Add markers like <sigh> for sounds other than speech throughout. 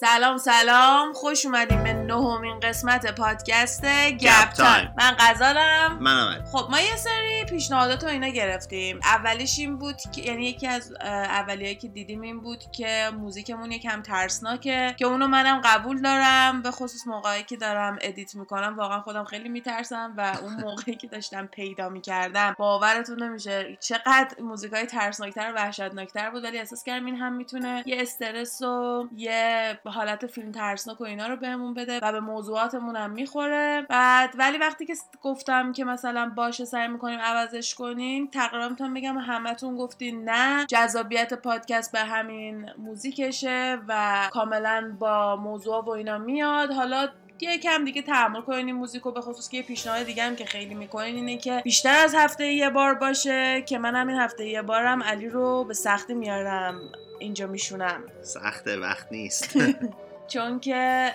سلام سلام. خوش اومدیم به نهمین قسمت پادکست گپ تایم. من غزالم. منم علی. خب ما یه سری پیشنهادات و اینا گرفتیم. اولیش این بود که یعنی یکی از اولیایی که دیدیم این بود که موزیکمون یکم ترسناکه که اونو منم قبول دارم. به خصوص موقعی که دارم edit می‌کنم واقعا خودم خیلی میترسم و اون <laughs> موقعی که داشتم پیدا می‌کردم باورتون نمیشه چقدر موزیکای ترسناکتر و وحشتناکتر بود. ولی احساس کردم این هم می‌تونه یه استرس و یه حالت فیلم ترسناک و اینا رو بهمون بده و به موضوعاتمون هم می‌خوره. بعد ولی وقتی که گفتم که مثلا باشه سعی می‌کنیم عوضش کنیم تقریبا می‌تونم بگم همتون گفتین نه. جذابیت پادکست به همین موزیکشه و کاملا با موضوع و اینا میاد. حالا یه کم دیگه تحمل کنین این موزیکو به خصوص که یه پیشنهاد دیگه هم که خیلی می‌کنین اینه که بیشتر از هفته یه بار باشه که من همین هفته یه بارم علی رو به سختی میارم اینجا میشونم. سخت وقت نیست. <laughs> <laughs> چون که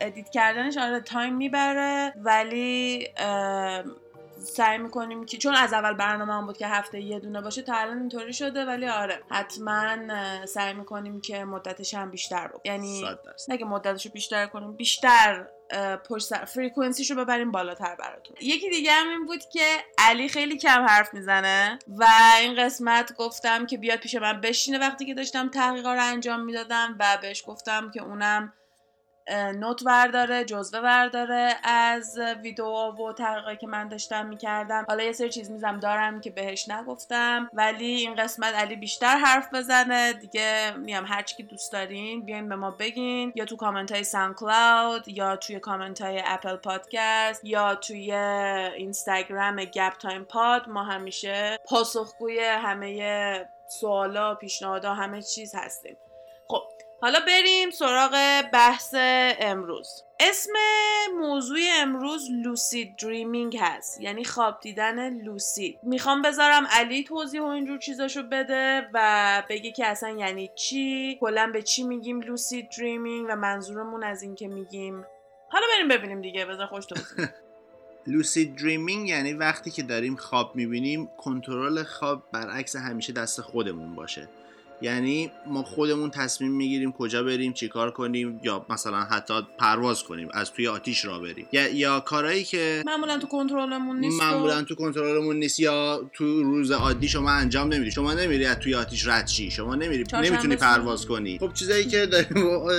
edit کردنش آره time می‌بره ولی سعی می‌کنیم که چون از اول برنامه هم بود که هفته یه دونه باشه تا الان اینطوری شده ولی آره حتما سعی می‌کنیم که مدتش هم بیشتر بود یعنی که مدتش رو بیشتر کنیم بیشتر پشت سر frequency ش رو ببریم بالاتر براتون. یکی دیگه هم این بود که علی خیلی کم حرف می‌زنه و این قسمت گفتم که بیاد پیش من بشینه وقتی که داشتم تحقیقا رو انجام می‌دادم و بهش گفتم که اونم note ورداره جزوه ورداره از ویدیو و تحقیقی که من داشتم می‌کردم. حالا یه سری چیز میزم دارم که بهش نگفتم. ولی این قسمت علی بیشتر حرف بزنه. دیگه میام هر چی که دوست دارین بیاین به ما بگین. یا تو کامنت های ساوند کلاود یا توی کامنت های اپل پادکست یا توی اینستاگرام گپ تایم پاد ما همیشه پاسخگوی همه سوالا پیشنهادها همه چیز هستیم. حالا بریم سراغ بحث امروز. اسم موضوع امروز لوسید دریمینگ هست. یعنی خواب دیدن لوسید. می‌خوام بذارم علی توضیح و اینجور چیزاشو بده و بگه که اصلا یعنی چی. کلا به چی میگیم لوسید دریمینگ و منظورمون از این که میگیم. حالا بریم ببینیم دیگه. بذار خوش توضیح <laughs> <laughs> لوسید دریمینگ یعنی وقتی که داریم خواب می‌بینیم کنترل خواب برعکس همیشه دست خودمون باشه. یعنی ما خودمون تصمیم می‌گیریم کجا بریم چیکار کنیم یا مثلا حتی پرواز کنیم از توی آتیش را بریم. یا, یا کارهایی که معمولا تو کنترلمون نیست معمولا تو کنترلمون نیست یا تو روز عادی شما انجام نمیدی. شما نمیری از توی آتیش رد شی. شما نمیری نمی‌تونی. پرواز کنی. خب چیزایی که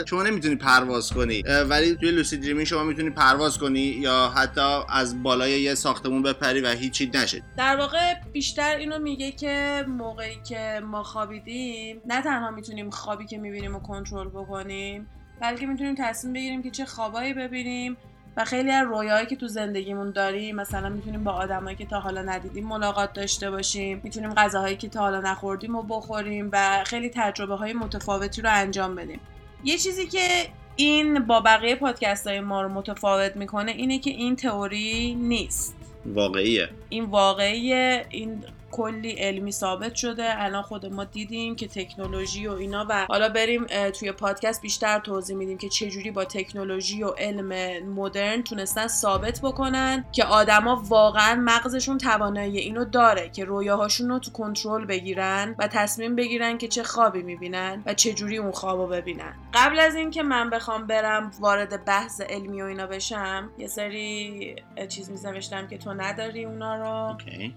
شما نمی‌تونی پرواز کنی. ولی توی لوسید دریمینگ شما می‌تونی پرواز کنی یا حتی از بالای یه ساختمون بپری و هیچی نشه. در واقع بیشتر اینو میگه که موقعی که ما خوابیدیم نه تنها می‌تونیم خوابی که می‌بینیم رو کنترل بکنیم بلکه می‌تونیم تصمیم بگیریم که چه خوابایی ببینیم و خیلی از رویاهایی که تو زندگیمون داریم مثلا می‌تونیم با آدمایی که تا حالا ندیدیم ملاقات داشته باشیم می‌تونیم غذاهایی که تا حالا نخوردیم رو بخوریم و خیلی تجربه های متفاوتی رو انجام بدیم. یه چیزی که این با بقیه پادکست های ما رو متفاوت می‌کنه اینه که این تئوری نیست. واقعیه. این واقعیه این کلی علمی ثابت شده. الان خود ما دیدیم که تکنولوژی و اینا و حالا بریم توی پادکست بیشتر توضیح میدیم که چجوری با تکنولوژی و علم مدرن تونستن ثابت بکنن که آدما واقعا مغزشون توانایی اینو داره که رویاهاشون رو تو کنترل بگیرن و تصمیم بگیرن که چه خوابی می‌بینن و چجوری اون خوابو ببینن. قبل از اینکه من بخوام برم وارد بحث علمی و اینا بشم یه سری چیز می‌نوشتم که تو نداری اونا رو. اوکی.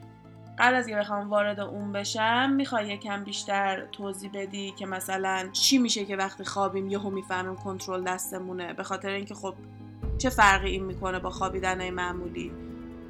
قبل از اینکه بخوام وارد اون بشم می‌خوای یکم بیشتر توضیح بدی که مثلا چی میشه که وقتی خوابیم یهو می‌فهمیم کنترل دستمونه به خاطر اینکه خب چه فرقی این می‌کنه با خوابیدن معمولی؟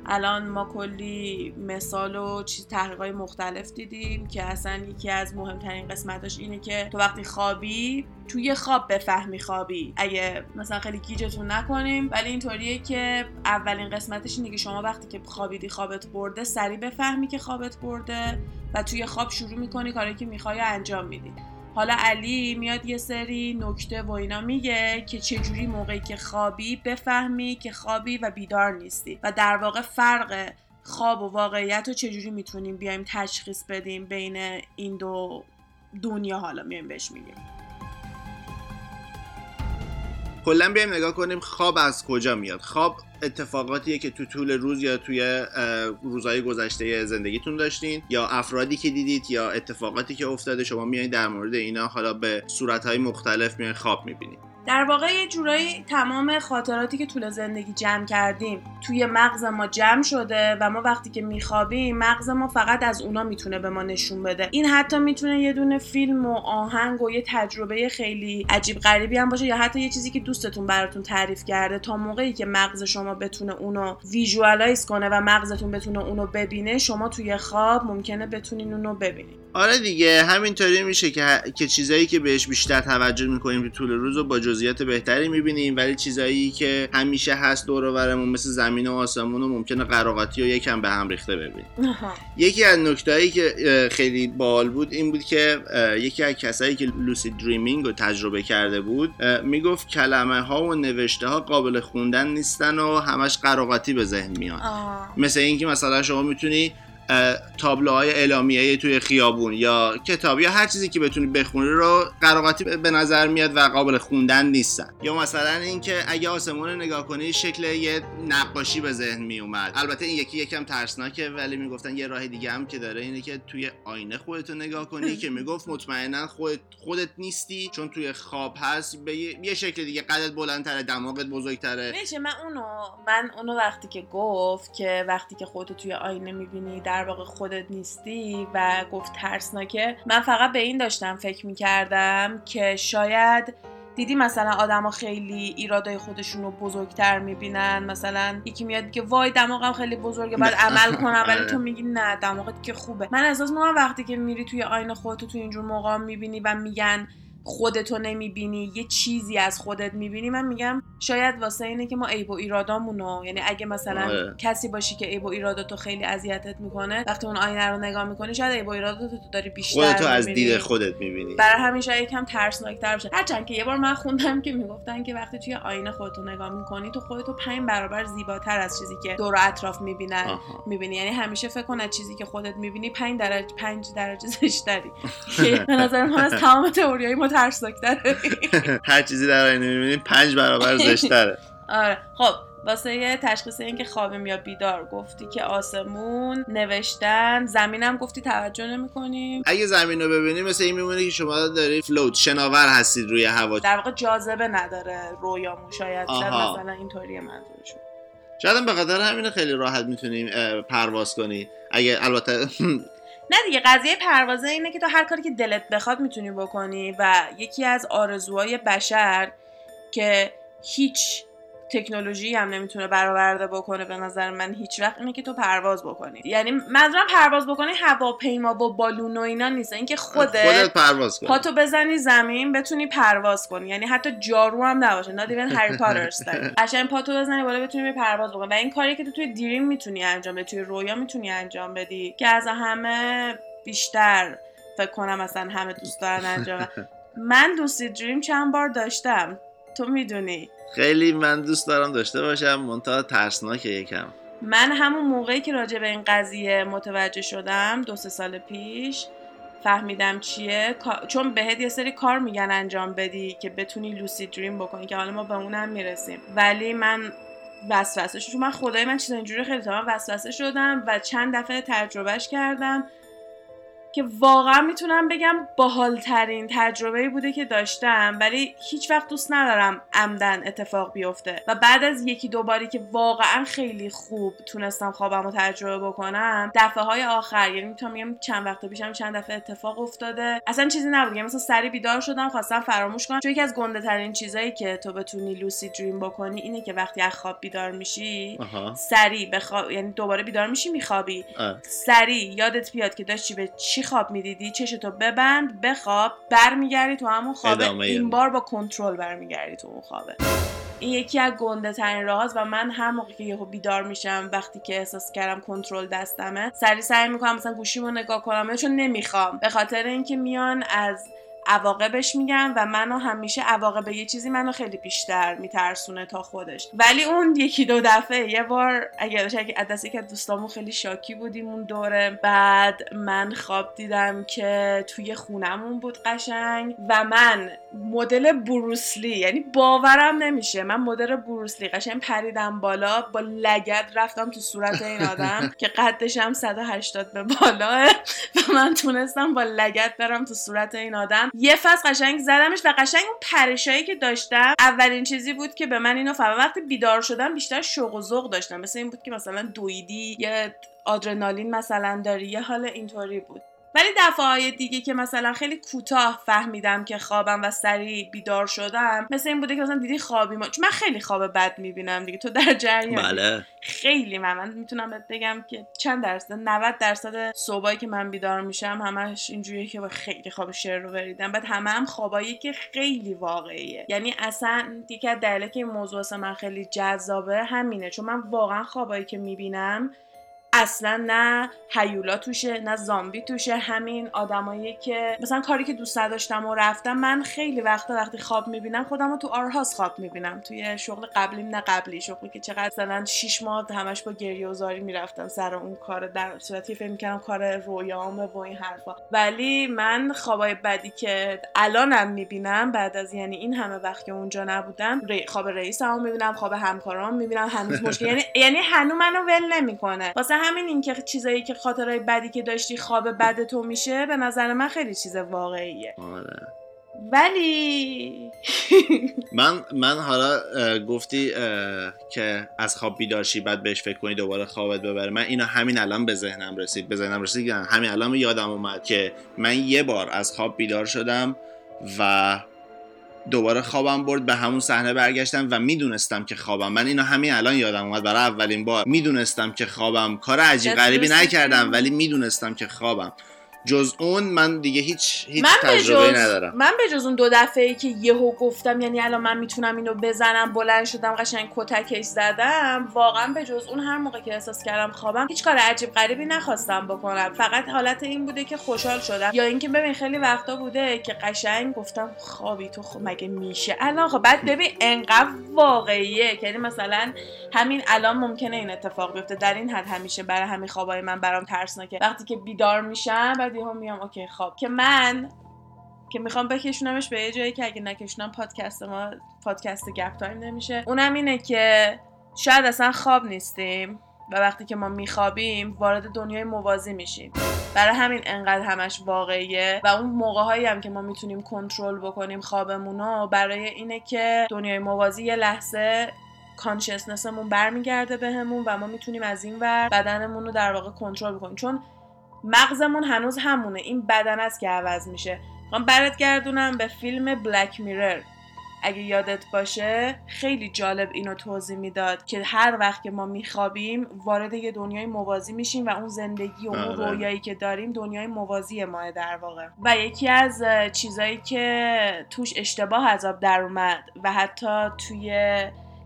الان ما کلی مثال و چیز تحقیقات مختلف دیدیم که اصلا یکی از مهمترین قسمتاش اینه که تو وقتی خوابی توی خواب بفهمی خوابی. اگه مثلا خیلی گیجتون نکنیم ولی اینطوریه که اولین قسمتش اینه که شما وقتی که خوابیدی خوابت برده سریع بفهمی که خوابت برده و توی خواب شروع می‌کنی کاری که می‌خوای انجام میدی. حالا علی میاد یه سری نکته و اینا میگه که چجوری موقعی که خوابی بفهمی که خوابی و بیدار نیستی و در واقع فرق خواب و واقعیت رو چجوری می‌تونیم بیایم تشخیص بدیم بین این دو دنیا حالا میایم بهش میگیم. کلا بیایم نگاه کنیم خواب از کجا میاد؟ خواب اتفاقاتیه که تو طول روز یا توی روزهای گذشته زندگیتون داشتین یا افرادی که دیدید یا اتفاقاتی که افتاده شما میایین در مورد اینا حالا به صورتهای مختلف میایین خواب می‌بینید در واقع یه جورایی تمام خاطراتی که طول زندگی جمع کردیم توی مغز ما جمع شده و ما وقتی که میخوابیم مغز ما فقط از اونا می‌تونه به ما نشون بده. این حتی می‌تونه یه دونه فیلم و آهنگ و یه تجربه خیلی عجیب غریبی هم باشه یا حتی یه چیزی که دوستتون براتون تعریف کرده تا موقعی که مغز شما بتونه اونو ویژوالایز کنه و مغزتون بتونه اونو ببینه شما توی خواب ممکنه بتونین اونو ببینید آره دیگه همینطوری میشه که که چیزایی که بهش بیشتر توجه می‌کنیم تو طول روز و با جزئیات بهتری می‌بینیم. ولی چیزایی که همیشه هست دور و مثل زمین و آسمون و ممکنه قراقاتی و یکم به هم ریخته ببینیم. یکی از نکتهایی که خیلی بال بود این بود که یکی از کسایی که لوسی دریمینگ رو تجربه کرده بود می‌گفت کلمه ها و نوشته ها قابل خوندن نیستن و همش قراقاتی به ذهن میاد. مثل اینکه مثلا شما می‌تونی تابلوهای اعلامیه توی خیابون یا کتاب یا هر چیزی که بتونی بخونی رو قراقاتی به نظر میاد و قابل خوندن نیستن. یا مثلا اینکه اگه آسمون رو نگاه کنی شکل یه نقاشی به ذهن می اومد البته این یکی یکم ترسناکه ولی می‌گفتن یه راه دیگه هم که داره اینه که توی آینه خودتو نگاه کنی <laughs> که می‌گفت مطمئنا خودت خودت نیستی چون توی خواب هست به یه شکل دیگه قدت بلندتره دماغت بزرگتره. میشه من اونو من اونو وقتی که گفت که وقتی که خودتو توی آینه می‌بینی در واقع خودت نیستی و گفت ترسناکه. من فقط به این داشتم فکر می‌کردم که شاید دیدی مثلا آدما خیلی ایرادای خودشون رو بزرگتر می‌بینن. مثلا یکی میاد که وای دماغم خیلی بزرگه بعد عمل کنم ولی تو میگی نه دماغت که خوبه. من احساس می‌کنم وقتی که میری توی آینه خودتو تو اینجور موقع می‌بینی و میگن خودتو نمی‌بینی یه چیزی از خودت می‌بینی من میگم شاید واسه اینه که ما عیب و ایرادامونو یعنی اگه مثلا آه. کسی باشی که عیب و ایراداتو خیلی اذیتت می‌کنه وقتی اون آینه رو نگاه می‌کنی شاید عیب و ایراداتو تو داری بیشتر خودتو از دید خودت می‌بینی. برای همین شاید یکم ترسناکتر بشه هرچند که یه بار من خوندم که می‌گفتن که وقتی توی آینه خودتو نگاه می‌کنی تو خودتو پنج برابر زیباتر از چیزی که دور اطراف می‌بینن می‌بینی. یعنی همیشه فکر کن از چیزی که خودت می‌بینی 5 درجه 5 درجه زشتری. <laughs> به نظر من از تمام تئوریای ترسناکتره. <laughs> هر چیزی در آینه می‌بینی پنج برابر زشتره. <laughs> آره. خب واسه یه تشخیص این که خوابیم یا بیدار گفتی که آسمون نوشتن. زمینم گفتی توجه نمی کنیم اگه زمین رو ببینیم مثل این میمونه که شما داری فلوت شناور هستید روی هوا. در واقع جاذبه نداره رویامون شاید مثلا اینطوری منظورشون. شاید به خاطر همین خیلی راحت می‌تونیم پرواز کنی. اگه البته <laughs> نه دیگه قضیه پروازه اینه که تو هر کاری که دلت بخواد می‌تونی بکنی و یکی از آرزوهای بشر که هیچ تکنولوژی هم نمی‌تونه برآورده بکنه به نظر من هیچ وقت اینه که تو پرواز بکنی. یعنی منظورم پرواز بکنی هواپیما با بالون و اینا نیست. اینکه خودت, خودت پرواز کنی. پاتو بزنی زمین بتونی پرواز کنی. یعنی حتی جارو هم نباشه. Not even هری پاتر <laughs> قشنگ پاتو بزنی بالا بتونی پرواز بکنی. و این کاری که تو توی دیریم می‌تونی انجام بدی توی رویا می‌تونی انجام بدی که از همه بیشتر فکر کنم مثلا همه دوست دارن انجام. <laughs> من دوستی دریم چند بار داشتم. تو می‌دونی. خیلی من دوست دارم داشته باشم منتها ترسناکه یکم. من همون موقعی که راجع به این قضیه متوجه شدم دو سه سال پیش فهمیدم چیه. چون بهت یه سری کار میگن انجام بدی که بتونی لوسی دریم بکنی که حالا ما به اونم می‌رسیم. ولی من وسوسه شدم. من خدای من چیز اینجوری خیلی تا من وسوسه شدم و چند دفعه تجربهش کردم. که واقعا می‌تونم بگم باحالترین تجربه بوده که داشتم ولی هیچ وقت دوست ندارم عمدن اتفاق بیفته. و بعد از یکی دو باری که واقعا خیلی خوب تونستم خوابم رو تجربه بکنم دفعه های آخر یعنی می‌تونم بگم چند وقت پیشم چند دفعه اتفاق افتاده اصلا چیزی نبود. یعنی مثلا سری بیدار شدم خواستم فراموش کنم. چون یکی از گنده ترین چیزایی که تو بتونی لوسی دریم بکنی اینه که وقتی از خواب بیدار میشی سری بخواب یعنی دوباره بیدار میشی میخوابی. سری یادت بیاد که داشتی به چی خواب می‌دیدی؟ چشتو ببند بخواب برمیگردی تو همون خوابه. این بار با کنترل برمیگردی تو اون خوابه. این یکی از گنده ترین راهاست و من هر موقع که یهو بیدار میشم وقتی که احساس کردم کنترل دستمه سری سعی می‌کنم مثلا گوشیمو نگاه کنم چون نمی‌خوام. به خاطر اینکه میان از عواقبش میگن و منو همیشه عواقب یه چیزی منو خیلی بیشتر میترسونه تا خودش. ولی اون یکی دو دفعه یه بار اگر اگه دستی که دوستامون خیلی شاکی بودیم اون دوره بعد من خواب دیدم که توی خونمون بود قشنگ و من مدل بروسلی یعنی باورم نمیشه. من مدل بروسلی قشنگ پریدم بالا با لگت رفتم تو صورت این آدم <laughs> که قدش هم 180 به بالا و من تونستم با لگت برم تو صورت این آدم. یه فصل قشنگ زدمش و قشنگ اون پرشایی که داشتم اولین چیزی بود که به من اینو فهم وقتی بیدار شدم بیشتر شوق و ذوق داشتم. مثل این بود که مثلا دویدی یه آدرنالین مثلا داری یه حال اینطوری بود. ولی دفعه های دیگه که مثلا خیلی کوتاه فهمیدم که خوابم و سریع بیدار شدم مثل این بوده که مثلا دیدی خوابی ما چون من خیلی خواب بد می‌بینم دیگه تو در جریان بله. خیلی من, من می‌تونم بهت بگم که چند درصد 90 درصد صبحایی که من بیدار میشم همش اینجوریه که خیلی خواب شعر رو بریدم. بعد همه هم خوابایی که خیلی واقعیه. یعنی اصلا یکی از دلیلی که این موضوع من خیلی جذابه همینه. چون من واقعا خوابایی که می‌بینم اصلا نه هیولا توشه نه زامبی توشه. همین آدمایی که مثلا کاری که دوست نداشتم و رفتم من خیلی وقتا وقتی خواب می‌بینم خودم رو تو آرهاس خواب می‌بینم. توی شغل قبلیم نه قبلی. شغلی که چقدر مثلا 6 ماه همش با گریه و زاری می‌رفتم سر اون کار در صورتی فکر می‌کردم کار رویامه و این حرفا. ولی من خوابای بدی که الانم می‌بینم بعد از یعنی این همه وقت که اونجا نبودم ری... خواب رئیسمو می‌بینم خواب همکارام می‌بینم هنوز مشکل یعنی یعنی هنوز منو ول نمی‌کنه. واسه همین اینکه چیزایی که خاطرهای بدی که داشتی خواب بد تو میشه به نظر من خیلی چیز واقعیه. آره. ولی <laughs> من من حالا گفتی که از خواب بیدارشی بعد بهش فکر کنی دوباره خوابت ببره. من اینا همین الان به ذهنم رسید. به ذهنم رسید همین الان یادم اومد که من یه بار از خواب بیدار شدم و دوباره خوابم برد به همون صحنه برگشتم و می‌دونستم که خوابم. من اینو همین الان یادم اومد برای اولین بار می‌دونستم که خوابم. کار عجیب غریبی نکردم ولی می‌دونستم که خوابم. جز اون من دیگه هیچ هیچ من تجربه ندارم. من به جز اون دو دفعه ای که یهو گفتم یعنی الان من می‌تونم اینو بزنم بلند شدم قشنگ کتکش زدم واقعا به جز اون هر موقع که احساس کردم خوابم هیچ کار عجیب غریبی نخواستم بکنم. فقط حالت این بوده که خوشحال شدم. یا اینکه ببین خیلی وقتا بوده که قشنگ گفتم خوابی تو خب مگه میشه؟ الان خب بعد ببین انقدر واقعیه. یعنی مثلا همین الان ممکنه این اتفاق بیفته. در این حد همیشه برای همین خوابای من برام ترسناکه. وقتی که بیدار میشم بعد هم میام اوکی خواب که من که می‌خوام بکشونمش به یه جایی که اگه نکشونم پادکست ما پادکست گپ تایم نمیشه. اونم اینه که شاید اصلا خواب نیستیم و وقتی که ما میخوابیم وارد دنیای موازی میشیم. برای همین انقدر همش واقعیه و اون موقع هایی هم که ما می‌تونیم کنترل بکنیم خوابمون رو برای اینه که دنیای موازی یه لحظه کانشسنسمون برمیگرده بهمون و ما می‌تونیم از این ور بدنمون رو در واقع کنترل بکنیم. چون مغزمون هنوز همونه. این بدن است که عوض میشه. من برات گردونم به فیلم بلک میرر اگه یادت باشه خیلی جالب اینو توضیح می‌داد که هر وقت که ما میخوابیم وارد یه دنیای موازی میشیم و اون زندگی و اون بله. رویایی که داریم دنیای موازی ماه در واقع. و یکی از چیزایی که توش اشتباه عذاب در اومد و حتی توی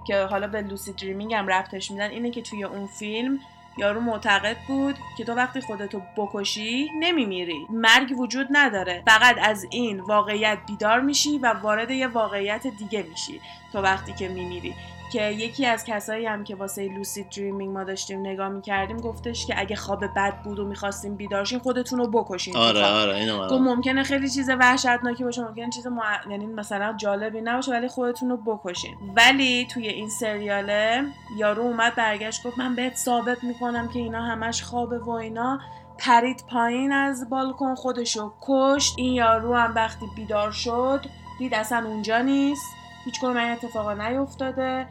که حالا به لوسی دریمینگ هم رفتش میدن اینه که توی اون فیلم یارو معتقد بود که تو وقتی خودتو بکشی نمیمیری. مرگ وجود نداره. فقط از این واقعیت بیدار میشی و وارد یه واقعیت دیگه میشی. تو وقتی که میمیری. که یکی از کسایی هم که واسه لوسید دریمینگ ما داشتیم نگاه می‌کردیم گفتش که اگه خواب بد بود و می‌خواستیم بیدارشین خودتون رو بکشین. آره آره اینو گفت ممکنه خیلی چیز وحشتناکی باشه ممکنه چیز مع... یعنی مثلا جالبی نباشه ولی خودتون رو بکشین. ولی توی این سریاله یارو اومد برگشت گفت من بهت ثابت می‌کنم که اینا همش خوابه و اینا. پرید پایین از بالکن خودشو کشت. این یارو هم وقتی بیدار شد دید اصلا اونجا نیست. هیچ کنون این اتفاقا نیفتاده.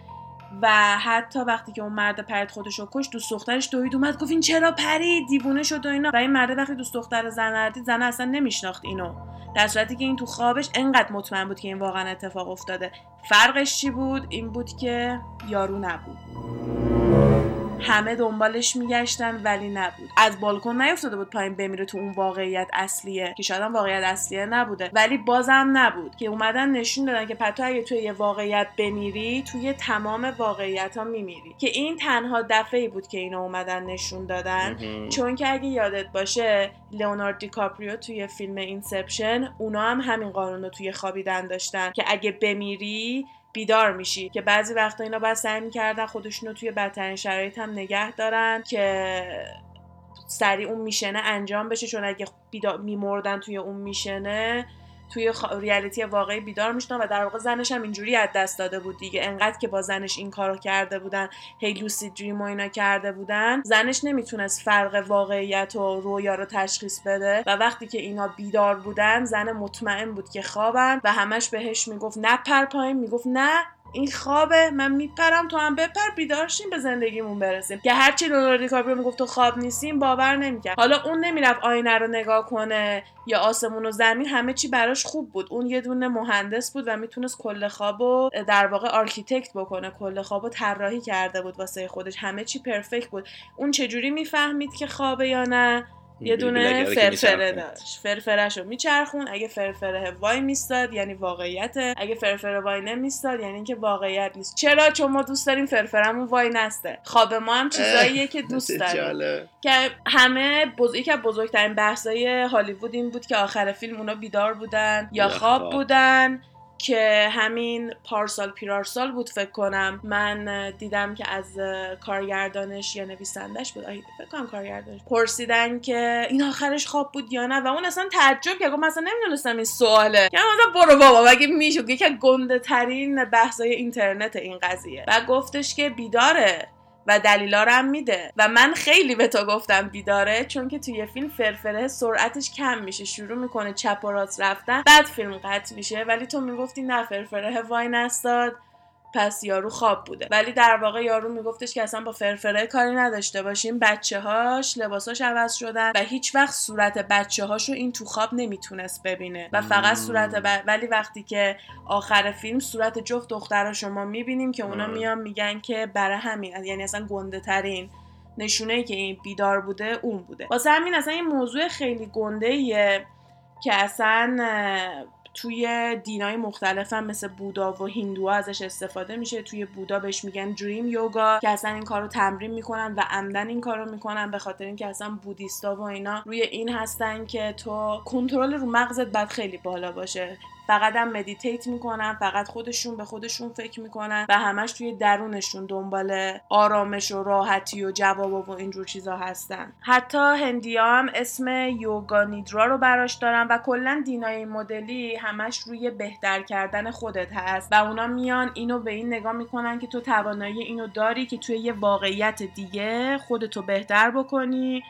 و حتی وقتی که اون مرد پرید خودش رو کش دوست دخترش دوید اومد گفت این چرا پرید؟ دیوونه شد و اینا. و این مرد وقتی دوست دختر زن دید زن اصلا نمیشناخت اینو. در صورتی که این تو خوابش انقدر مطمئن بود که این واقعا اتفاق افتاده. فرقش چی بود؟ این بود که یارو نبود. همه دنبالش میگشتن ولی نبود. از بالکن نیفتاده بود پایین بمیره تو اون واقعیت اصلیه که شاید واقعیت اصلیه نبوده. ولی بازم نبود. که اومدن نشون دادن که تو اگه توی یه واقعیت بمیری توی تمام واقعیت ها میمیری. که این تنها دفعه بود که اینو اومدن نشون دادن. چون که اگه یادت باشه لئوناردو دیکاپریو توی فیلم Inception اونا هم همین قانون رو توی خوابیدن داشتن که اگه بمیری بیدار میشی. که بعضی وقتا اینا باید سعی می‌کردن خودشونو توی بدترین شرایط هم نگه دارن که سریع اون میشنه انجام بشه. چون اگه بیدا... میمردن توی اون میشنه توی خ... ریالیتی واقعی بیدار می‌شدن و در واقع زنش هم اینجوری از دست داده بود دیگه. انقدر که با زنش این کارو کرده بودن هی لوسی دریم و اینا کرده بودن زنش نمی‌تونست فرق واقعیت و رویا رو تشخیص بده و وقتی که اینا بیدار بودن زن مطمئن بود که خوابن و همش بهش می‌گفت نپر پایین می‌گفت نه این خوابه من میپرم تو هم بپر بیدارشیم به زندگیمون برسیم. که هرچی لئوناردو دیکاپریو می‌گفت تو خواب نیستیم باور نمی‌کرد. حالا اون نمی‌رفت آینه رو نگاه کنه یا آسمون و زمین همه چی براش خوب بود. اون یه دونه مهندس بود و می‌تونست کل خواب و در واقع architect بکنه. کل خواب و طراحی کرده بود واسه خودش. همه چی perfect بود. اون چجوری می‌فهمید که خوابه یا نه؟ یه دونه فرفره داشت. فرفرش رو میچرخوند اگه فرفره وای میستاد یعنی واقعیته اگه فرفره وای نمیستاد یعنی اینکه واقعیت نیست. چرا؟ چون ما دوست داریم فرفرمون وای نسته. خواب ما هم چیزاییه که دوست <laughs> داریم. که همه بز... یکی از بزرگترین بحثای هالیوود این بود که آخر فیلم اونا بیدار بودن یا خواب. بودن. که همین پارسال پیرارسال بود فکر کنم. من دیدم که از کارگردانش یا نویسندش بود. فکر کنم کارگردانش. پرسیدن که این آخرش خواب بود یا نه و اون اصلا تعجب کرد. مثلا نمی‌دونستم این سواله. که مثلا برو بابا مگه می‌شد؟ یکی از گنده ترین بحثای اینترنت این قضیه. و گفتش که بیداره. و دلیلا هم میده. و من خیلی به تو گفتم بیداره چون که توی فیلم فرفره سرعتش کم میشه شروع می‌کنه چپ و راست رفتن بعد فیلم قطع میشه ولی تو می‌گفتی نه فرفره وای نستاد. پس یارو خواب بوده. ولی در واقع یارو میگفتش که اصلا با فرفره کاری نداشته باشیم. بچه هاش لباساش عوض شدن و هیچ وقت صورت بچه هاشو این تو خواب نمی‌تونست ببینه. و فقط صورت ب... ولی وقتی که آخر فیلم صورت جفت دختر شما می‌بینیم که اونا میان میگن که برای همین یعنی اصلا گنده ترین نشونه ای که این بیدار بوده اون بوده. واسه همین اصلا این موضوع خیلی گنده ایه که اصلا توی دینای مختلف هم مثل بودا و هندوها ازش استفاده میشه. توی بودا بهش میگن دریم یوگا که اصلا این کار رو تمرین می‌کنن و عمدن این کار رو می‌کنن به خاطر اینکه اصلا بودیستا و اینا روی این هستن که تو کنترل رو مغزت باید خیلی بالا باشه. فقط هم مدیتیت می‌کنن فقط خودشون به خودشون فکر می‌کنن و همش توی درونشون دنبال آرامش و راحتی و جواب و اینجور چیزا هستن. حتی هندی هم اسم یوگا نیدرا رو براش دارن و کلا دینای مدلی همش روی بهتر کردن خودت هست و اونا میان اینو به این نگاه می‌کنن که تو توانایی اینو داری که توی یه واقعیت دیگه خودتو بهتر بکنی.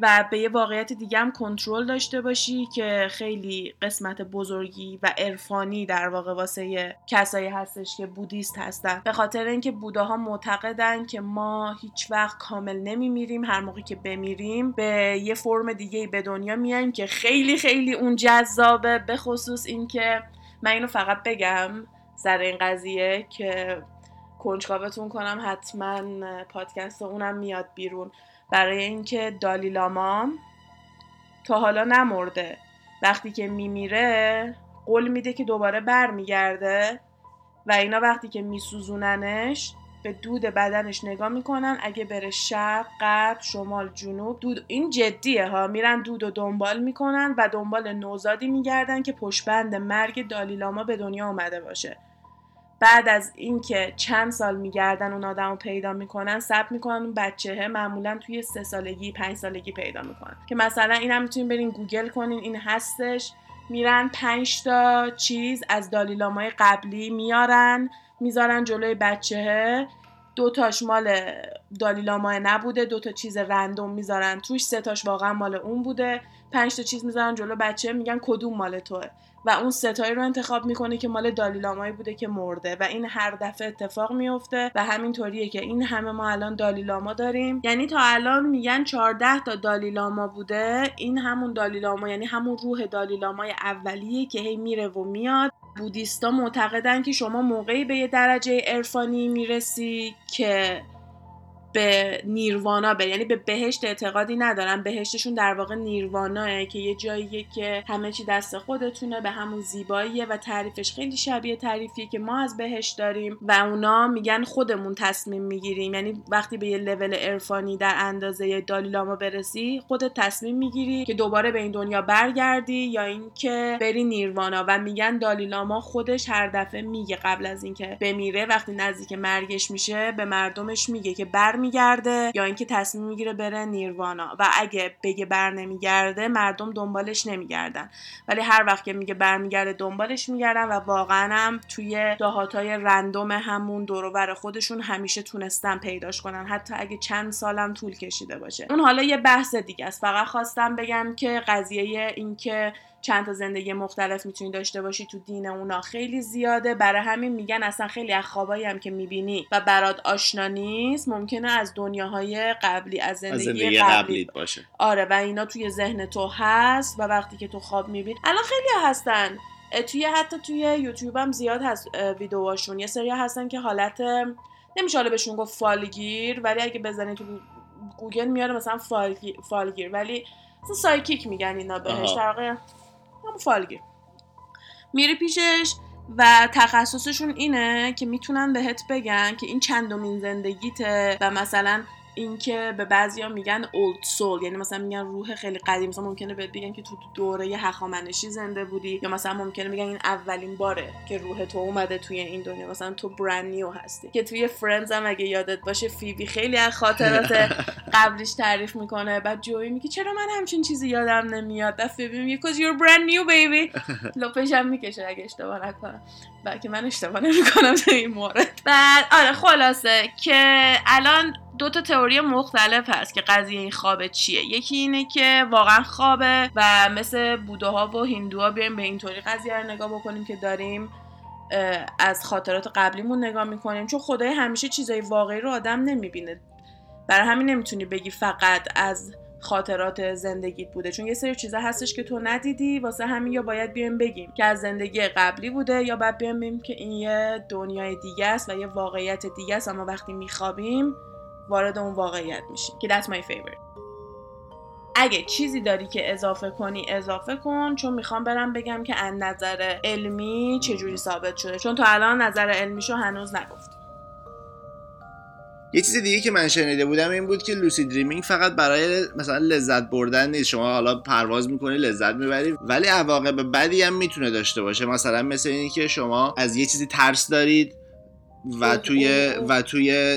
و به یه واقعیت دیگه هم کنترل داشته باشی که خیلی قسمت بزرگی و عرفانی در واقع واسه کسایی هستش که بودیست هستن. به خاطر اینکه بوداها معتقدن که ما هیچ وقت کامل نمیمیریم هر موقع که بمیریم به یه فرم دیگه به دنیا میایم که خیلی خیلی اون جذابه به خصوص اینکه من اینو فقط بگم سر این قضیه که کنجکاوتون کنم حتما پادکست اونم میاد بیرون. برای اینکه دالیلاما تا حالا نمرده. وقتی که میمیره قول میده که دوباره برمیگرده و اینا وقتی که میسوزوننش به دود بدنش نگاه می‌کنن. اگه بره شرق غرب شمال جنوب دود این جدیه ها. میرن دود و دنبال می‌کنن و دنبال نوزادی میگردن که پشبند مرگ دالیلاما به دنیا آمده باشه. بعد از اینکه چند سال میگردن اون آدم رو پیدا می‌کنن ثبت می‌کنن اون بچهه معمولا توی سه سالگی پنج سالگی پیدا می‌کنن. که مثلا این هم می‌تونین برین گوگل کنین این هستش. میرن پنج تا چیز از دالیلامای قبلی میارن می‌ذارن جلوی بچهه دو تاش مال دالیلامای نبوده دو تا چیز رندوم می‌ذارن توش سه تاش واقعا مال اون بوده. پنج تا چیز می‌ذارن جلو بچه میگن کدوم مال توه؟ و اون ستایی رو انتخاب می‌کنه که مال دالیلامایی بوده که مرده و این هر دفعه اتفاق میفته و همینطوریه که این همه ما الان دالیلاما داریم. یعنی تا الان میگن 14 تا دالیلاما بوده این همون دالیلاما یعنی همون روح دالیلامای اولیه که هی میره و میاد. بودیستا معتقدن که شما موقعی به یه درجه عرفانی می‌رسی که به نیروانا بره. یعنی به بهشت اعتقادی ندارن. بهشتشون در واقع نیرواناه که یه جاییه که همه چی دست خودتونه به همون زیباییه و تعریفش خیلی شبیه تعریفیه که ما از بهشت داریم و اونا میگن خودمون تصمیم می‌گیریم. یعنی وقتی به یه لول عرفانی در اندازه دالیلاما برسی خودت تصمیم می‌گیری که دوباره به این دنیا برگردی یا اینکه بری نیروانا و میگن دالیلاما خودش هر دفعه میگه قبل از اینکه بمیره. وقتی نزدیک مرگش میشه به مردمش میگه که بر برمیگرده یا اینکه تصمیم می‌گیره بره نیروانا. و اگه بگه بر نمیگرده مردم دنبالش نمیگردن. ولی هر وقت که میگه برمیگرده دنبالش میگردن و واقعا هم توی دهاتای رندوم همون دور خودشون همیشه تونستن پیداش کنن. حتی اگه چند سالم طول کشیده باشه. اون حالا یه بحث دیگه است. فقط خواستم بگم که قضیه اینکه چند تا زندگی مختلف می‌تونی داشته باشی تو دین اونا خیلی زیاده. برای همین میگن اصلا خیلی از خوابایی هم که می‌بینی و برات آشنا نیست ممکنه از دنیاهای قبلی از زندگی, از زندگی قبلی باشه. آره و اینا توی ذهن تو هست و وقتی که تو خواب می‌بینی. الان خیلی هستن. توی حتی توی یوتیوب هم زیاد هست ویدیوهاشون. یه سری هستن که حالت نمیشه حالا بهشون گفت فالگیر ولی اگه بزنی تو گوگل میاره مثلا فالگیر. ولی مثلا psychic میگن اینا بهش. در واقع همون فالگیر میری پیشش و تخصصشون اینه که می‌تونن بهت بگن که این چندمین زندگیته و مثلا اینکه به بعضیا میگن old soul یعنی مثلا میگن روح خیلی قدیم. مثلا ممکنه بهت بگن که تو دوره هخامنشی زنده بودی یا مثلا ممکنه میگن این اولین باره که روح تو اومده توی این دنیا. مثلا تو brand new هستی. که توی Friends هم اگه یادت باشه فیبی خیلی از خاطرات <laughs> قبلیش تعریف می‌کنه. بعد جوی میگه چرا من همچین چیزی یادم نمیاد؟ بعد فیبی میگه cause you're brand new baby <laughs> لپش هم می‌کشه اگه اشتباه نکنم. بلکه من اشتباه نمی‌کنم تو این مورد. بعد آره خلاصه که الان دو تا تئوری مختلف هست که قضیه این خوابه چیه. یکی اینه که واقعا خوابه و مثل بودوها و هندوها بیایم به اینطوری قضیه رو نگاه بکنیم که داریم از خاطرات قبلیمون نگاه می‌کنیم. چون خدای همیشه چیزای واقعی رو آدم نمی‌بینه. برای همین نمی‌تونی بگی فقط از خاطرات زندگیت بوده. چون یه سری چیزا هستش که تو ندیدی واسه همین یا باید بیایم بگیم که از زندگی قبلی بوده یا باید بیایم بگیم که این یه دنیای دیگه است و یه واقعیت دیگه است. اما وقتی میخوابیم وارد اون واقعیت میشیم که that's my favorite. اگه چیزی داری که اضافه کنی اضافه کن چون می‌خوام برم بگم که از نظر علمی چجوری ثابت شده. چون تا الان نظر علمیشو هنوز نگفت. یه چیز دیگه که من شنیده بودم این بود که لوسی دریمینگ فقط برای مثلا لذت بردن نیست. شما حالا پرواز می‌کنی لذت می‌بری. ولی عواقب بدی هم می‌تونه داشته باشه. مثلا مثل اینی که شما از یه چیزی ترس دارید و توی و توی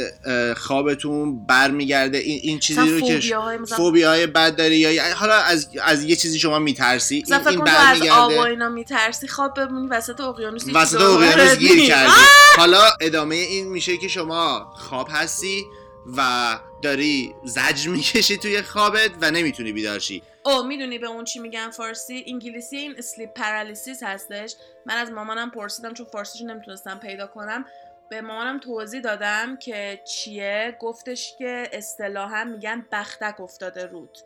خوابتون برمیگرده. این این چیزی رو که فوبی های بد داری یا حالا از از یه چیزی شما میترسی. این, این برمیگرده از آب اینا میترسی خواب بمونی وسط اقیانوس وسط اقیانوس گیر کردی. حالا ادامه این میشه که شما خواب هستی و داری زج می‌کشی توی خوابت و نمی‌تونی بیدار شی. او می‌دونی به اون چی میگن فارسی؟ انگلیسی این اسلیپ پرالیسیس هستش. من از مامانم پرسیدم چون فارسیش نمی‌تونستم پیدا کنم. به مامانم توضیح دادم که چیه. گفتش که اصطلاحا میگن بختک افتاده رود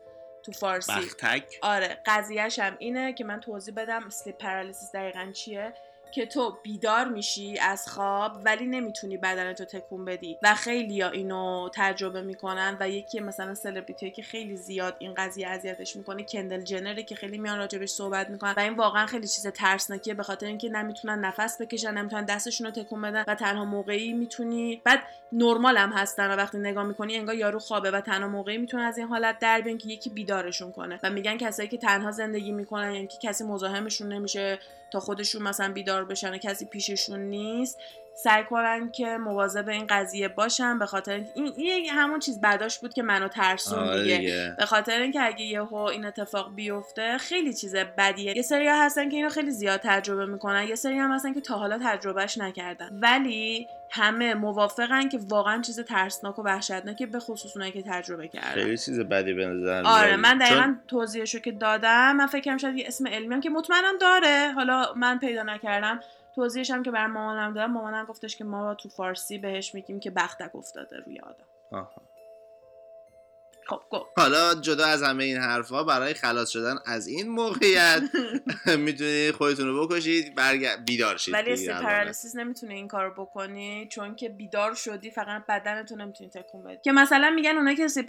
تو فارسی. بختک؟ آره قضیهش هم اینه که من توضیح بدم. اسلیپ پرالیسیس دقیقا چیه؟ که تو بیدار میشی از خواب ولی نمی‌تونی بدنتو تکون بدی. و خیلی ها اینو تجربه می‌کنن و یکی مثلا سلبریتی که خیلی زیاد این قضیه اذیتش می‌کنه کندل جنره که خیلی میان راجبش صحبت می‌کنن و این واقعا خیلی چیز ترسناکیه به خاطر اینکه نمی‌تونن نفس بکشن نمی‌تونن دستشون رو تکون بدن و تنها موقعی می‌تونی بعد نرمال هم هستن و وقتی نگاه می‌کنی انگار یارو خوابه و تنها موقعی می‌تونه از این حالت در بیان که یکی بیدارشون کنه. و میگن کسایی که تنها زندگی می‌کنن یعنی که کسی مزاحمشون نمیشه تا خودشون مثلا بیدار بشن و کسی پیششون نیست سعی کنن که مواظب این قضیه باشن به خاطر این, این همون چیز بداش بود که منو ترسون آره دیگه. به خاطر اینکه اگه یهو این اتفاق بیفته خیلی چیز بدیه. یه سری هستن که اینو خیلی زیاد تجربه می‌کنن یه سری هم هستن که تا حالا تجربهش نکردن. ولی همه موافقن که واقعا چیز ترسناک و وحشتناکه به خصوص اونایی که تجربه کردن. خیلی چیز بدی به نظر آره من دقیقا چون... توضیحشو که دادم من فکرم شاید یه اسم علمی هم که مطمئنم داره. حالا من پیدا نکردم. توضیحش هم که بر مامانم دادم مامانم گفتش که ما تو فارسی بهش میگیم که بختک افتاده روی آدم آها. خب گو. حالا جدا از همه این حرفها برای خلاص شدن از این موقعیت <laughs> می‌تونید خودتون رو بکشید برگ... بیدار شید ولی پرالیسیس نمی‌تونه این کارو بکنی چون که بیدار شدی فقط بدنتون نمی‌تونی تکون بدی که مثلا میگن اونایی که سی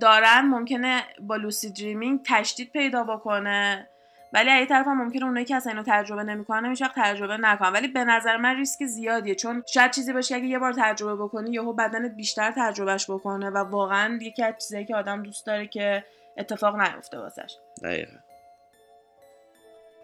دارن ممکنه با لوسی دریمینگ تشدید پیدا بکنه ولی از طرف هم ممکنه اونایی که اصلا اینو تجربه نمی‌کنن هیچ تجربه نکنن. ولی به نظر من ریسک زیادیه. چون شاید چیزی باشه اگه یه بار تجربه بکنی یهو بدنت بیشتر تجربهش بکنه و واقعا یکی از چیزایی که آدم دوست داره که اتفاق نیفته واسش. دقیقا.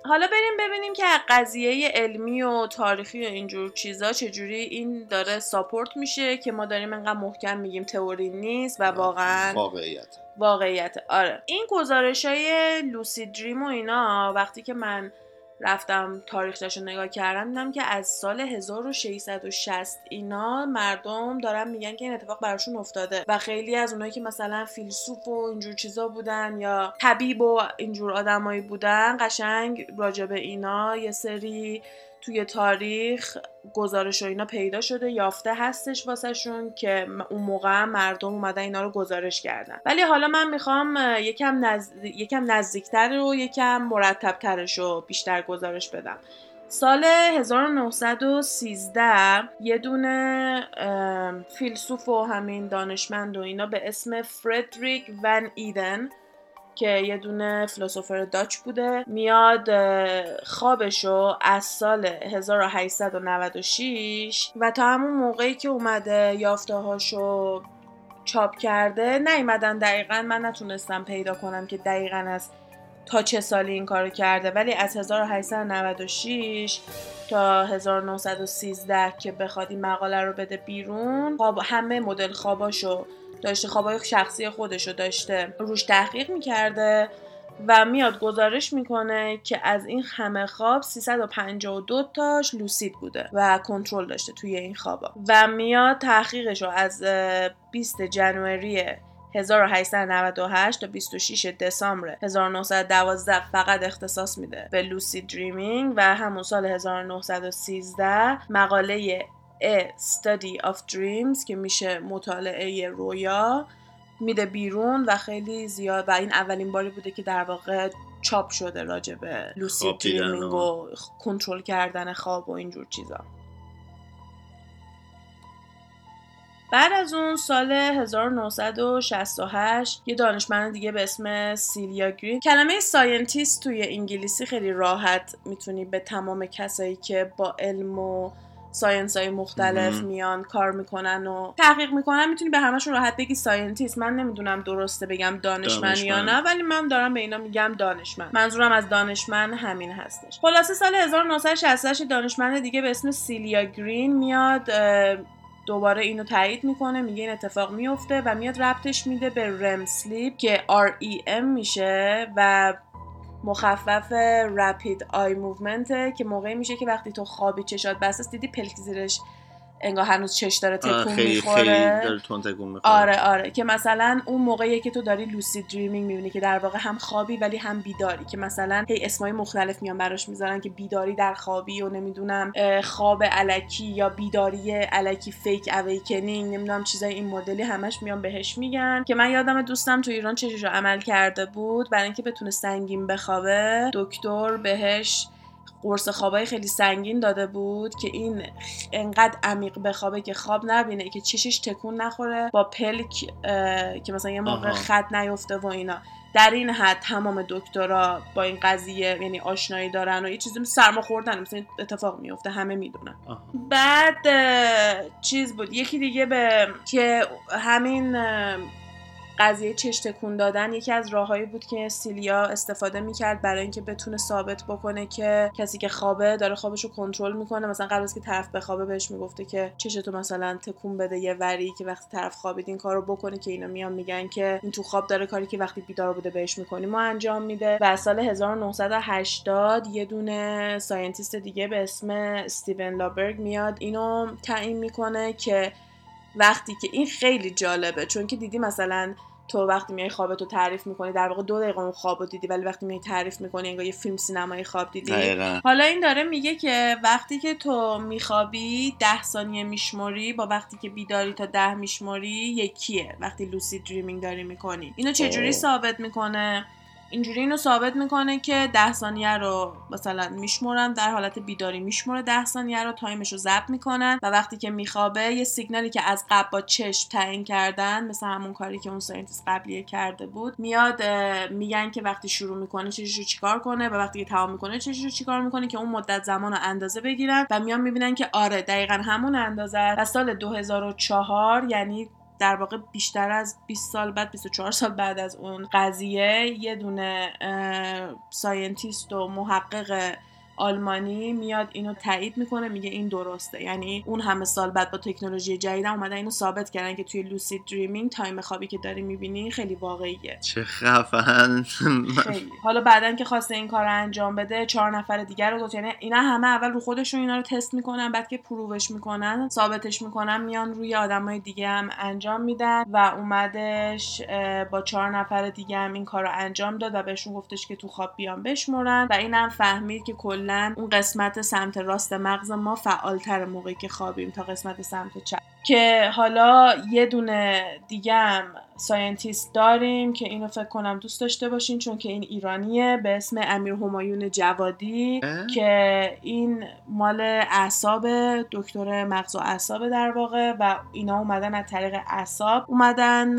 حالا بریم ببینیم که قضیه علمی و تاریخی و اینجور چیزا چجوری این داره ساپورت میشه که ما داریم انقدر محکم میگیم تئوری نیست و واقعا واقعیت. واقعیت. آره. این گزارش های لوسی دریم و اینا وقتی که من رفتم تاریخش رو نگاه کردم دیدم که از سال 1660 اینا مردم دارن میگن که این اتفاق براشون افتاده و خیلی از اونایی که مثلا فیلسوف و اینجور چیزا بودن یا طبیب و اینجور آدمایی بودن قشنگ راجع به اینا یه سری توی تاریخ گزارش و اینا پیدا شده یافته هستش واسهشون که اون موقع مردم اومدن اینا رو گزارش کردن. ولی حالا من می‌خوام یکم, نز... یکم نزدیکتر و یکم مرتبترش رو بیشتر گزارش بدم. سال 1913 یه دونه فیلسوف و همین دانشمند و اینا به اسم فردریک ون ایدن که یه دونه فلسفر داچ بوده میاد خوابشو از سال 1896 و تا همون موقعی که اومده یافته چاپ کرده نیومدن دقیقا من نتونستم پیدا کنم که دقیقا از تا چه سالی این کارو کرده. ولی از 1896 تا 1913 که بخواد این مقاله رو بده بیرون خواب همه مدل خواباشو داشته خوابای شخصی خودشو داشته روش تحقیق می‌کرده و میاد گزارش می‌کنه که از این همه خواب 352 تاش لوسید بوده و کنترل داشته توی این خوابا. و میاد تحقیقش رو از 20 جنوری 1898 تا 26 دسامبر 1912 فقط اختصاص میده به لوسی دریمینگ و همون سال 1913 مقاله A Study of Dreams که میشه مطالعه رویا میده بیرون و خیلی زیاد و این اولین باری بوده که در واقع چاپ شده راجع به لوسی دریمینگ و کنترل کردن خواب و اینجور چیزا. بعد از اون سال 1968 یه دانشمند دیگه به اسم سیلیا گرین. کلمه scientist توی انگلیسی خیلی راحت می‌تونی به تمام کسایی که با علم و science های مختلف میان کار می‌کنن و تحقیق می‌کنن می‌تونی به همشون راحت بگی scientist. من نمی‌دونم درسته بگم دانشمند یا نه ولی من دارم به اینا میگم دانشمند. منظورم از دانشمند همین هستش. خلاصه سال 1968 دانشمند دیگه به اسم سیلیا گرین میاد دوباره اینو تایید می‌کنه میگه این اتفاق میفته و میاد ربطش میده به REM sleep که REM میشه و مخفف rapid eye movement ه که موقعی میشه که وقتی تو خوابی چشات بسته دیدی پلک زیرش انگار هنوز چش داره تکون می‌خوره. آره آره. که مثلا اون موقعی که تو داری lucid dreaming می‌بینی که در واقع هم خوابی ولی هم بیداری. که مثلا هی اسمای مختلف میان براش می‌ذارن که بیداری در خوابی و نمی‌دونم خواب علکی یا بیداری علکی فیک اویکنینگ نمی‌دونم چیزای این مدلی همش میان بهش میگن. که من یادم دوستم تو ایران چشش رو عمل کرده بود؟ برای اینکه بتونه سنگین بخوابه دکتر بهش قرص خوابای خیلی سنگین داده بود که این انقدر عمیق بخوابه که خواب نبینه که چشش تکون نخوره با پلک که مثلا یه موقع خط نیفته و اینا. در این حد تمام دکترا با این قضیه یعنی آشنایی دارن و یه چیزی سرما خوردن مثلا اتفاق میفته همه می‌دونن. بعد چیز بود. یکی دیگه به که همین قضیه چش تکون دادن یکی از راههایی بود که سیلیا استفاده می‌کرد برای اینکه بتونه ثابت بکنه که کسی که خوابه داره خوابش رو کنترل می‌کنه. مثلا قبل از که طرف بخوابه بهش می‌گفته که چشتو مثلا تکون بده یه وری که وقتی طرف خوابید این کارو بکنه که اینا میان میگن که این تو خواب داره کاری که وقتی بیدار بوده بهش می‌کنی. ما انجام میده و سال 1980 یه دونه scientist دیگه به اسم استیون لابرگ میاد. اینو تعیین می‌کنه که وقتی که این خیلی جالبه چون که دیدی مثلا تو وقتی میای خوابتو تعریف می‌کنی در واقع دو دقیقه اون خوابو دیدی ولی وقتی میای تعریف می‌کنی انگار یه فیلم سینمایی خواب دیدی. حالا این داره میگه که وقتی که تو میخوابی ده ثانیه میشموری با وقتی که بیداری تا ده میشموری یکیه. وقتی lucid dreaming داری می‌کنی. اینو چجوری ثابت می‌کنه؟ اینجوری اینو ثابت می‌کنه که ده ثانیه رو مثلا میشمرن در حالت بیداری میشمره ده ثانیه رو time ش رو ضبط می‌کنن و وقتی که میخوابه یه سیگنالی که از قبل با چشم تعیین کردن مثل همون کاری که اون scientist قبلیه کرده بود میاد میگن که وقتی شروع می‌کنه چشش رو چیکار کنه و وقتی که تمام می‌کنه چشش رو چیکار می‌کنه که اون مدت زمان رو اندازه بگیرن و میان می‌بینن که آره دقیقا همون اندازه و سال 2004 یعنی در واقع بیشتر از 20 سال بعد 24 سال بعد از اون قضیه یه دونه scientist و محقق آلمانی میاد اینو تایید می‌کنه میگه این درسته. یعنی اون همه سال بعد با تکنولوژی جدید اومدن اینو ثابت کردن که توی lucid dreaming time خوابی که داری می‌بینی خیلی واقعیه. چه خفن. خیلی. حالا بعدا که خواسته این کار رو انجام بده چهار نفر دیگر رو گفت یعنی اینا همه اول رو خودشون اینا رو تست می‌کنن بعد که پرووش می‌کنن ثابتش می‌کنن میان روی آدمای دیگه هم انجام میدن و اومدش با چهار نفر دیگه هم این کار رو انجام داد و بهشون گفتش که تو خواب بیان بشمرن و اینم فهمید که کل اون قسمت سمت راست مغز ما فعالتر موقعی که خوابیم تا قسمت سمت چپ. که حالا یه دونه دیگه هم scientist داریم که اینو فکر کنم دوست داشته باشین چون که این ایرانیه به اسم امیر همایون جوادی که این مال اعصاب دکتر مغز و اعصاب در واقع و اینا اومدن از طریق اعصاب. اومدن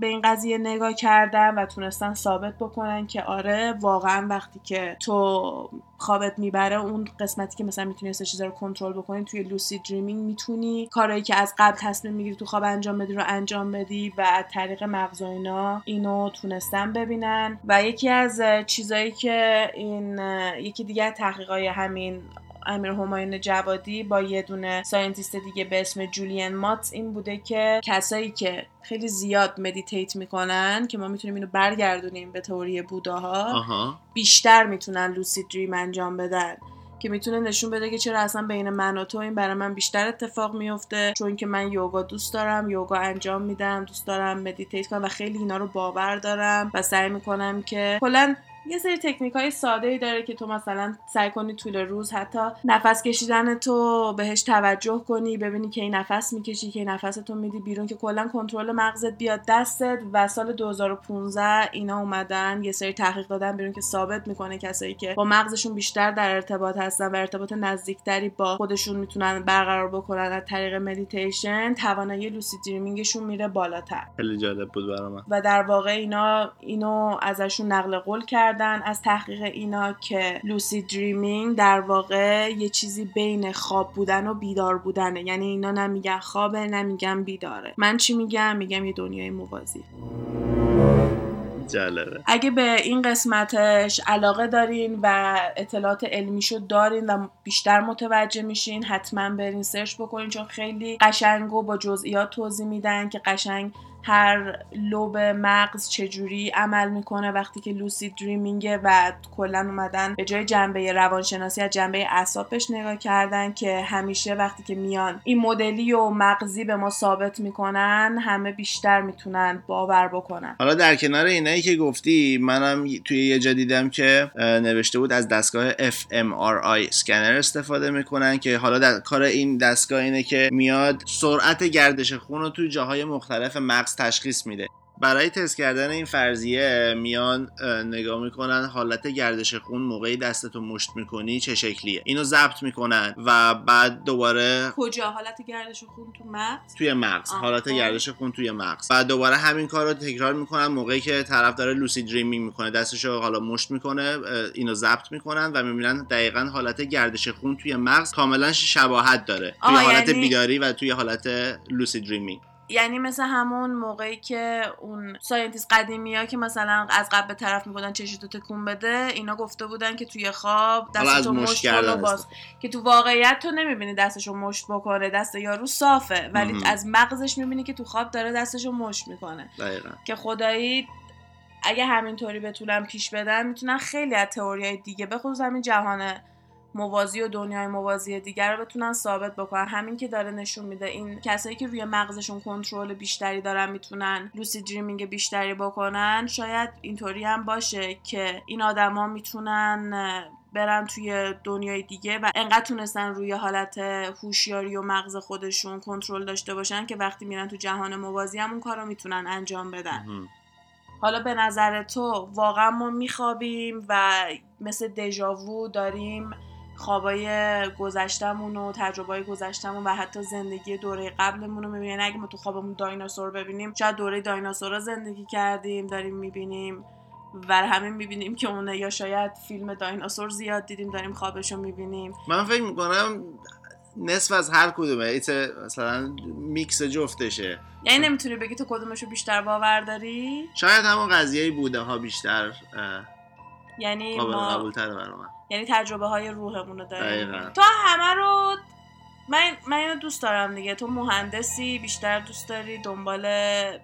به این قضیه نگاه کردن و تونستن ثابت بکنن که آره واقعا وقتی که تو خوابت می‌بره اون قسمتی که مثلا می‌تونی چیزا رو کنترل بکنی توی lucid dreaming می‌تونی کارهایی که از قبل تصمیم می‌گیری تو خواب انجام بدی رو انجام بدی و از طریق مغز اینا اینو تونستن ببینن. و یکی از چیزایی که این یکی دیگه تحقیقای همین امیر همایون جوادی با یه دونه scientist دیگه به اسم جولین مات این بوده که کسایی که خیلی زیاد meditate می‌کنن که ما می‌تونیم اینو برگردونیم به تئوری بوداها بیشتر می‌تونن lucid dream انجام بدن که می‌تونه نشون بده که چرا اصلا بین من و تو این برای من بیشتر اتفاق میفته چون که من یوگا دوست دارم یوگا انجام میدم دوست دارم meditate کنم و خیلی اینا رو باور دارم و سعی می‌کنم که کلا یه سری تکنیک های ساده ای داره که تو مثلا سعی کنی طول روز حتی نفس کشیدن تو بهش توجه کنی ببینی که این نفس می‌کشی که این نفس تو میدی بیرون که کلا کنترل مغزت بیاد دستت و سال 2015 اینا اومدن یه سری تحقیق دادن بیرون که ثابت می‌کنه کسایی که با مغزشون بیشتر در ارتباط هستن و ارتباط نزدیکتری با خودشون می‌تونن برقرار بکنن از طریق مدیتیشن توانایی lucid dreaming شون میره بالاتر. خیلی جالب بود برام و در واقع اینا اینو ازشون نقل قول کرد. از تحقیق اینا که لوسی دریمینگ در واقع یه چیزی بین خواب بودن و بیدار بودنه. یعنی اینا نمیگن خوابه نمیگن بیداره. من چی میگم؟ میگم یه دنیای موازی. جالبه. اگه به این قسمتش علاقه دارین و اطلاعات علمیشو دارین و بیشتر متوجه میشین حتما برین سرچ بکنین چون خیلی قشنگ و با جزئیات توضیح میدن که قشنگ هر لوب مغز چجوری عمل می‌کنه وقتی که لوسی دریمینگه و کلا اومدن به جای جنبه روانشناسی از جنبه اعصابش نگاه کردن که همیشه وقتی که میان این مدلی و مغزی به ما ثابت می‌کنن همه بیشتر می‌تونن باور بکنن. حالا در کنار اینایی که گفتی منم توی یه جا دیدم که نوشته بود از دستگاه fMRI اسکنر استفاده می‌کنن که حالا در کار این دستگاه اینه که میاد سرعت گردش خون رو توی جاهای مختلف مغز تشخیص میده. برای تست کردن این فرضیه میان نگاه می‌کنن حالت گردش خون موقعی دستتو مشت می‌کنی چه شکلیه. اینو ضبط می‌کنن و بعد دوباره کجا؟ حالت گردش خون تو مغز؟ توی مغز. حالت خب. گردش خون توی مغز. بعد دوباره همین کار رو تکرار می‌کنن موقعی که طرف داره لوسی دریمینگ می‌کنه دستشو حالا مشت می‌کنه اینو ضبط می‌کنن و می‌بینن دقیقا حالت گردش خون توی مغز کاملا شباهت داره. توی حالت یعنی... بیداری و توی حالت lucid dreaming یعنی مثل همون موقعی که اون scientist قدیمی ها که مثلا از قبل به طرف می‌گفتن چشتو تکون بده اینا گفته بودن که توی خواب دستشو مشت باز. که تو واقعیت تو نمی‌بینی دستشو مشت بکنه دست یارو صافه. ولی از مغزش می‌بینی که تو خواب داره دستشو مشت می‌کنه. که خدایی اگه همینطوری بتونن پیش بدن می‌تونن خیلی از تئوریای دیگه به خصوص همین جهان موازی و دنیای موازی دیگر رو بتونن ثابت بکنن. همین که داره نشون میده این کسایی که روی مغزشون کنترل بیشتری دارن می‌تونن لوسی دریمینگ بیشتری بکنن شاید اینطوری هم باشه که این آدما می‌تونن برن توی دنیای دیگه و انقدر تونستن روی حالت هوشیاری و مغز خودشون کنترل داشته باشن که وقتی میرن تو جهان موازی هم اون کار رو می‌تونن انجام بدن. حالا به نظر تو واقعا ما میخوابیم و مثل دژاوو داریم خوابای گذشتمون و تجربه گذشتمون و حتی زندگی دوره قبلمون رو می‌بینیم اگه ما تو خوابمون دایناسور ببینیم شاید دوره دایناسورا زندگی کردیم داریم می‌بینیم. و همین می‌بینیم که اونه یا شاید فیلم دایناسور زیاد دیدیم داریم خوابش رو می‌بینیم. من فکر می‌کنم نصف از هر کدومه. ایت مثلا میکس جفتشه. یعنی نمی‌تونی بگی تو کدومشو بیشتر باور داری؟ شاید همون قضیه بوده ها بیشتر یعنی قابل ما قبول تره برای من. یعنی تجربه های روحمون رو داریم. تو همه رو من من اینو دوست دارم دیگه. تو مهندسی بیشتر دوست داری دنبال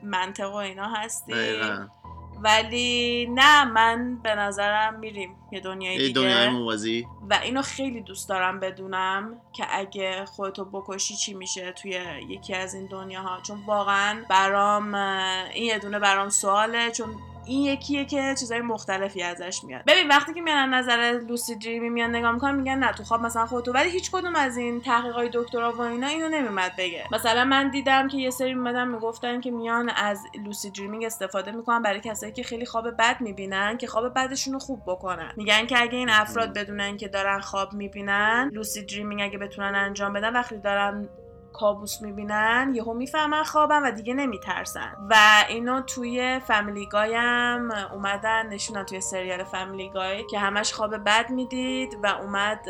منطق و اینا هستی. دقیقا. ولی نه من به نظرم میریم یه دنیای دیگه. دنیای موازی. و اینو خیلی دوست دارم بدونم که اگه خودتو بکشی چی میشه توی یکی از این دنیاها. چون واقعا برام این یه دونه برام سواله. چون این یکیه که چیزای مختلفی ازش میاد. ببین وقتی که میان نظر لوسی دریمی میان نگاه می‌کنن میگن نه تو خواب مثلا خودتو ولی هیچ کدوم از این تحقیقای دکترا و اینا اینو نمیمد بگه. مثلا من دیدم که یه سری میمدن می‌گفتن که میان از لوسی دریمینگ استفاده می‌کنن برای کسایی که خیلی خواب بد می‌بینن که خواب بدشون رو خوب بکنن. میگن که اگه این افراد بدونن که دارن خواب می‌بینن لوسی دریمینگ اگه بتونن انجام بدن وقتی دارن کابوس می‌بینن یهو می‌فهمن خوابم و دیگه نمیترسن. و اینو توی Family Guy م اومدن نشونن توی سریال Family Guy که همش خواب بد می‌دید و اومد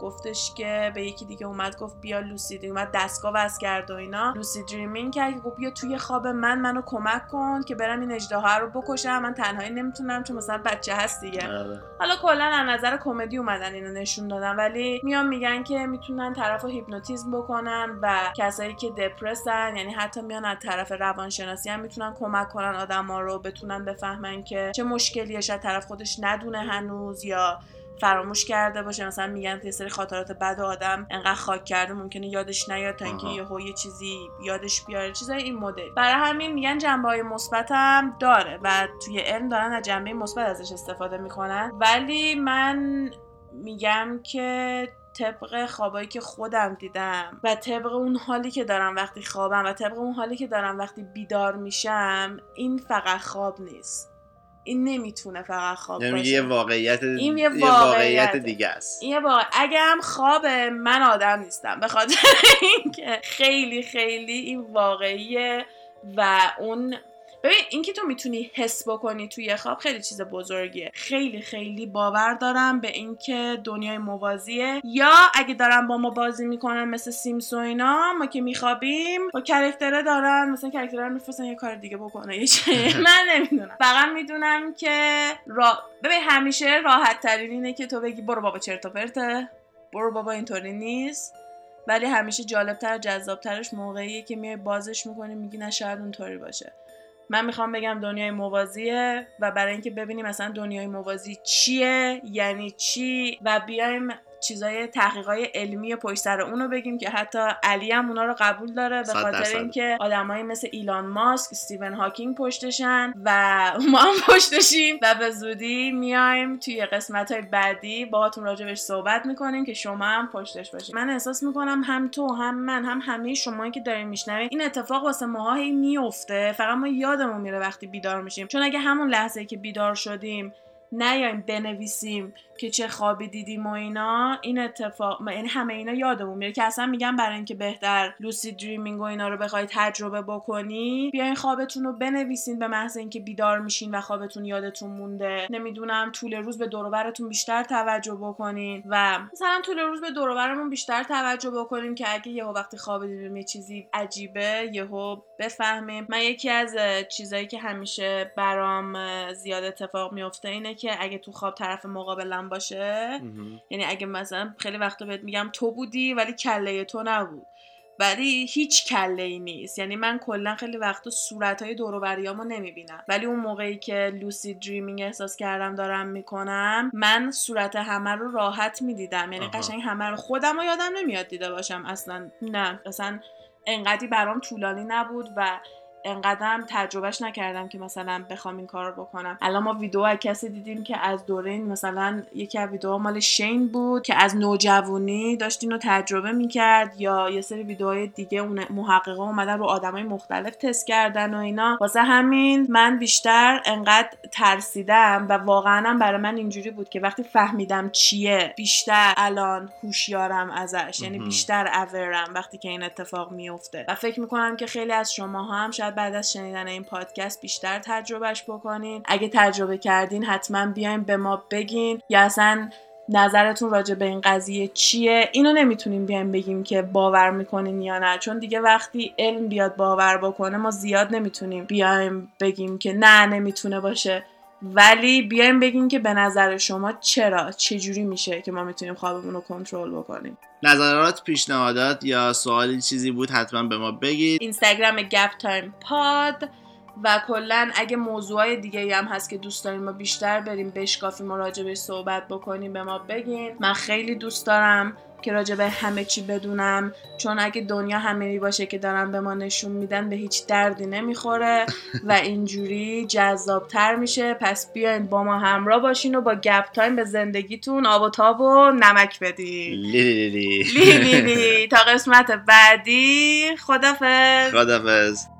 گفتش که به یکی دیگه اومد گفت بیا lucid اومد دستگاه وصل کرد و اینا. lucid dreaming کرد که گفت بیا توی خواب من منو کمک کن که برم این اژدها رو بکشم. من تنهایی نمی‌تونم چون مثلا بچه هست دیگه. آره. حالا کلا از نظر کمدی اومدن اینو نشون دادن. ولی میان میگن که می‌تونن طرف رو هیپنوتیزم بکنن و کسایی که دپرسن یعنی حتی میان از طرف روانشناسی هم می‌تونن کمک کنن آدما رو بتونن بفهمن که چه مشکلیه شاید طرف خودش ندونه هنوز یا فراموش کرده باشه. مثلا میگن یه سری خاطرات بد آدم انقدر خاک کرده ممکنه یادش نیاد تا اینکه. یهو یه چیزی یادش بیاره. چیزای این مدل. برای همین میگن جنبه های مثبت هم داره و توی علم دارن از جنبه مثبت ازش استفاده می‌کنن. ولی من میگم که طبق خوابایی که خودم دیدم و طبق اون حالی که دارم وقتی خوابم و طبق اون حالی که دارم وقتی بیدار میشم این فقط خواب نیست. این نمی‌تونه فقط خواب یعنی باشه یه واقعیت این یه یه واقعیت. دیگه است این واقع اگه هم خوابه من آدم نیستم به خاطر اینکه خیلی خیلی این واقعیه و اون ببین اینکه تو می‌تونی حس بکنی توی خواب خیلی چیز بزرگیه. خیلی خیلی باور دارم به اینکه دنیای موازیه. یا اگه دارن با ما بازی می‌کنن مثل سیمس و اینا ما که میخوابیم با کرکتره دارن مثلا کرکتره رو میفرستن یه کار دیگه بکنه. یه <laughs> من نمی‌دونم. فقط می‌دونم که را... ببین همیشه راحت ترین اینه که تو بگی برو بابا چرت و پرته. برو بابا اینطوری نیست. ولی همیشه جالبتر جذابترش موقعیه که میای بازش می‌کنی میگی نه شاید اونطوری باشه. من می‌خوام بگم دنیای موازیه و برای اینکه ببینیم مثلا دنیای موازی چیه یعنی چی و بیایم چیزای تحقیقای علمی پشت سر اونو بگیم که حتی علی هم اونا رو قبول داره به خاطر. اینکه آدمایی مثل ایلان ماسک، استیون هاکینگ پشتشن و <laughs> ما هم پشتشیم و به زودی میایم توی قسمت های بعدی باهاتون راجبش صحبت می‌کنیم که شما هم پشتش باشید من احساس می‌کنم هم تو هم من هم همه شمایی که دارین میشنوین این اتفاق واسه ماها هی میفته فقط ما یادمون میره وقتی بیدار میشیم. چون اگه همون لحظه که بیدار شدیم نیایم بنویسیم. که چه خوابی دیدیم و اینا این اتفاق این همه اینا یادمون میره که اصلا میگم برای اینکه بهتر لوسی دریمینگ و اینا رو بخواید تجربه بکنی بیاین خوابتون رو بنویسین به محض اینکه بیدار میشین و خوابتون یادتون مونده. نمی‌دونم طول روز به دور بیشتر توجه بکنین و مثلا طول روز به دور بیشتر توجه بکنیم که اگه یهو وقتی خواب دیدیم یه چیزی عجیبه یهو بفهمیم. من یکی از چیزایی که همیشه برام زیاد اتفاق میفته اینه که اگه تو خواب طرف مقابلم باشه. یعنی اگه مثلا خیلی وقتا بهت میگم تو بودی ولی کله تو نبود. ولی هیچ کله ای نیست. یعنی من کلا خیلی وقتا صورت های دوروبریامو نمی‌بینم. ولی اون موقعی که لوسی دریمینگ احساس کردم دارم می‌کنم من صورت همه رو راحت می‌دیدم. یعنی آها. قشنگ همه رو خودم رو یادم نمیاد دیده باشم. اصلا نه. اصلا انقدی برام طولانی نبود و انقدرم تجربهش نکردم که مثلا بخوام این کار رو بکنم. الان ما ویدیو از کسی دیدیم که از دوره این مثلا یکی از ویدیوها مال شین بود که از نوجوانی داشت اینو تجربه می‌کرد یا یه سری ویدیوهای دیگه اون محققا اومدن رو آدمای مختلف تست کردن و اینا. واسه همین من بیشتر انقدر ترسیدم و واقعا هم برای من اینجوری بود که وقتی فهمیدم چیه بیشتر الان هوشیارم ازش یعنی. بیشتر اورم وقتی که این اتفاق میفته و فکر می‌کنم که خیلی از شما هم شاید بعد از شنیدن این پادکست بیشتر تجربهش بکنین. اگه تجربه کردین حتما بیاین به ما بگین. یا اصلا نظرتون راجع به این قضیه چیه؟ اینو نمی‌تونیم بیایم بگیم که باور می‌کنین یا نه. چون دیگه وقتی علم بیاد باور بکنه ما زیاد نمی‌تونیم بیایم بگیم که نه نمی‌تونه باشه. ولی بیایم بگیم که به نظر شما چرا چجوری میشه که ما می‌تونیم خوابمون رو کنترل بکنیم؟ نظرات پیشنهادات یا سوالی چیزی بود حتما به ما بگید. اینستاگرام گپ تایم پاد و کلا اگه موضوعای دیگه هم هست که دوست داریم ما بیشتر بریم بشکافیم و راجبش صحبت بکنیم به ما بگین. من خیلی دوست دارم که راجع به همه چی بدونم چون اگه دنیا همه باشه که دارن به ما نشون میدن به هیچ دردی نمی‌خوره <laughs> و اینجوری جذابتر میشه. پس بیاین با ما همراه باشین و با گپ تایم به زندگیتون آب و تاب و نمک بدین. لی لی لی لی لی. تا قسمت بعدی خدافظ خدافظ